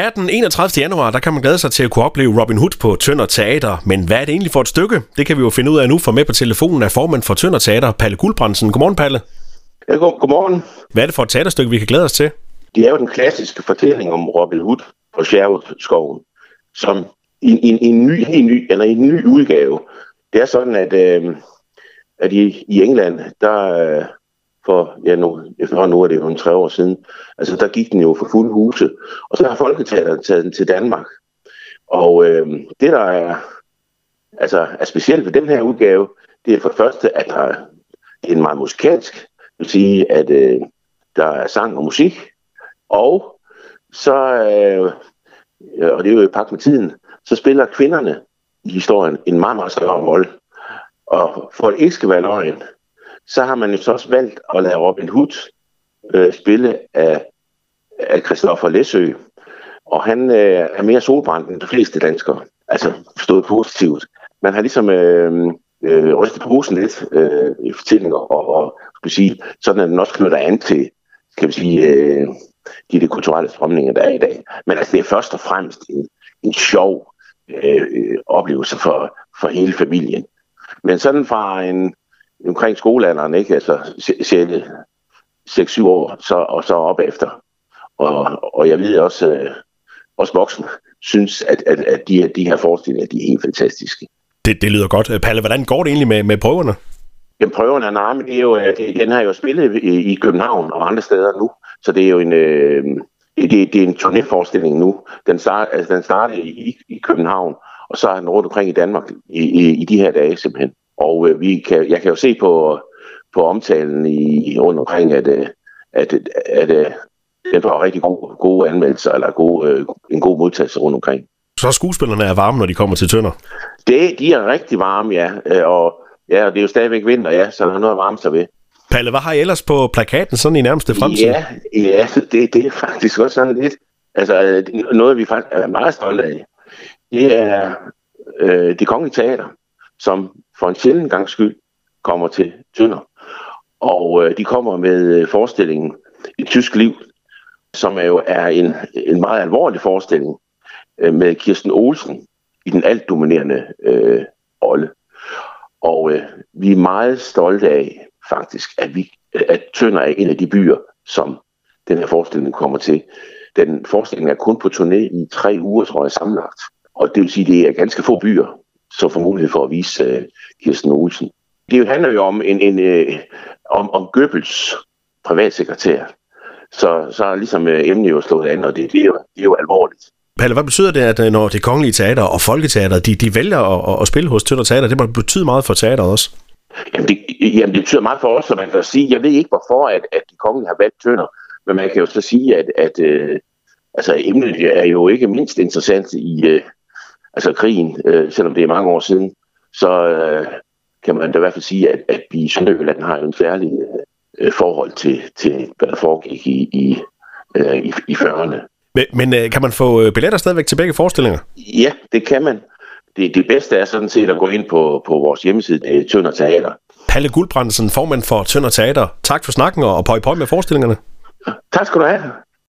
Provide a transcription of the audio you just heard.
Her den 31. januar, der kan man glæde sig til at kunne opleve Robin Hood på Tønder Teater. Men hvad er det egentlig for et stykke? Det kan vi jo finde ud af nu, for med på telefonen af formand for Tønder Teater, Palle Guldbrandsen. Godmorgen, Palle. Ja, god, godmorgen. Hvad er det for et teaterstykke, vi kan glæde os til? Det er jo den klassiske fortælling om Robin Hood på Sherwood-skoven, som i, i, i, en ny, en ny, eller en ny udgave. Det er sådan, at, øh, at i, i England, der øh, for, ja nu, efterhånden nu er det jo en tre år siden, altså der gik den jo for fuld huse, og så har Folketeateret taget den til Danmark. Og øh, det, der er, altså, er specielt ved den her udgave, det er for det første, at der, det er en meget musikalsk, det vil sige, at øh, der er sang og musik, og så, øh, og det er jo i pagt med tiden, så spiller kvinderne i historien en meget, meget større rolle. Og for at ikke skal være løgn, så har man jo så også valgt at lade Robin Hood øh, spille af, af Christoffer Læsø. Og han øh, er mere solbrændt end de fleste danskere. Altså stået positivt. Man har ligesom øh, øh, rystet posen lidt øh, i fortællinger, og, og skulle sige, sådan at den også knytter an til, skal vi sige, øh, de, de kulturelle strømninger, der er i dag. Men altså, det er først og fremmest en, en sjov øh, oplevelse for, for hele familien. Men sådan fra en omkring skolealderen, ikke? Altså 6-7 år, så, og så op efter. Og, og jeg ved også, øh, også voksne synes, at, at, at de, de her forestillinger, de er helt fantastiske. Det, det lyder godt. Palle, hvordan går det egentlig med, med prøverne? Jamen prøverne er men det er jo, øh, det, den har jo spillet i, i København og andre steder nu. Så det er jo en, øh, det, det er en turnéforestilling nu. Den, start, altså, den startede i, i København, og så er den rundt omkring i Danmark i, i, i de her dage simpelthen. Og øh, vi kan, jeg kan jo se på, på omtalen i, rundt omkring, at, øh, at, at, at, at den får rigtig gode, gode anmeldelser, eller gode, øh, en god modtagelse rundt omkring. Så skuespillerne er varme, når de kommer til Tønder? Det, de er rigtig varme, ja. Øh, og ja, det er jo stadigvæk vinter, ja, så der er noget at varme sig ved. Palle, hvad har I ellers på plakaten sådan i nærmeste fremtid? Ja, ja det, det er faktisk også sådan lidt. Altså, noget vi faktisk er meget stolte af, det er øh, det kongelige teater, som for en sjældent gang skyld kommer til Tønder. Og øh, de kommer med øh, forestillingen Et tysk liv, som er jo er en, en meget alvorlig forestilling øh, med Kirsten Olsen i den altdominerende øh, rolle. Og øh, vi er meget stolte af faktisk, at, vi, at Tønder er en af de byer, som den her forestilling kommer til. Den forestilling er kun på turné i tre uger, tror jeg, sammenlagt. Og det vil sige, at det er ganske få byer, som får mulighed for at vise uh, Kirsten Olsen. Det handler jo om, en, en, uh, om, om Goebbels privatsekretær. Så, så er ligesom uh, emnet jo slået an, og det, det, er jo, det er jo alvorligt. Palle, hvad betyder det, at når det kongelige teater og folketeater, de, de vælger at, at spille hos Tønder Teater? Det må betyde meget for teateret også. Jamen det, jamen det betyder meget for os, så man kan sige, jeg ved ikke hvorfor, at, at de kongelige har valgt Tønder, men man kan jo så sige, at, at uh, altså, emnet er jo ikke mindst interessant i, uh, altså krigen, øh, selvom det er mange år siden, så øh, kan man da i hvert fald sige, at, at vi i Sønderjylland har en særlig øh, forhold til, til, hvad der foregik i, i, øh, i, i 40'erne. Men, men øh, kan man få øh, billetter stadigvæk til begge forestillinger? Ja, det kan man. Det, det bedste er sådan set at gå ind på, på vores hjemmeside, Tønder Teater. Palle Guldbrandsen, formand for Tønder Teater. Tak for snakken og pøj pøj med forestillingerne. Tak skal du have.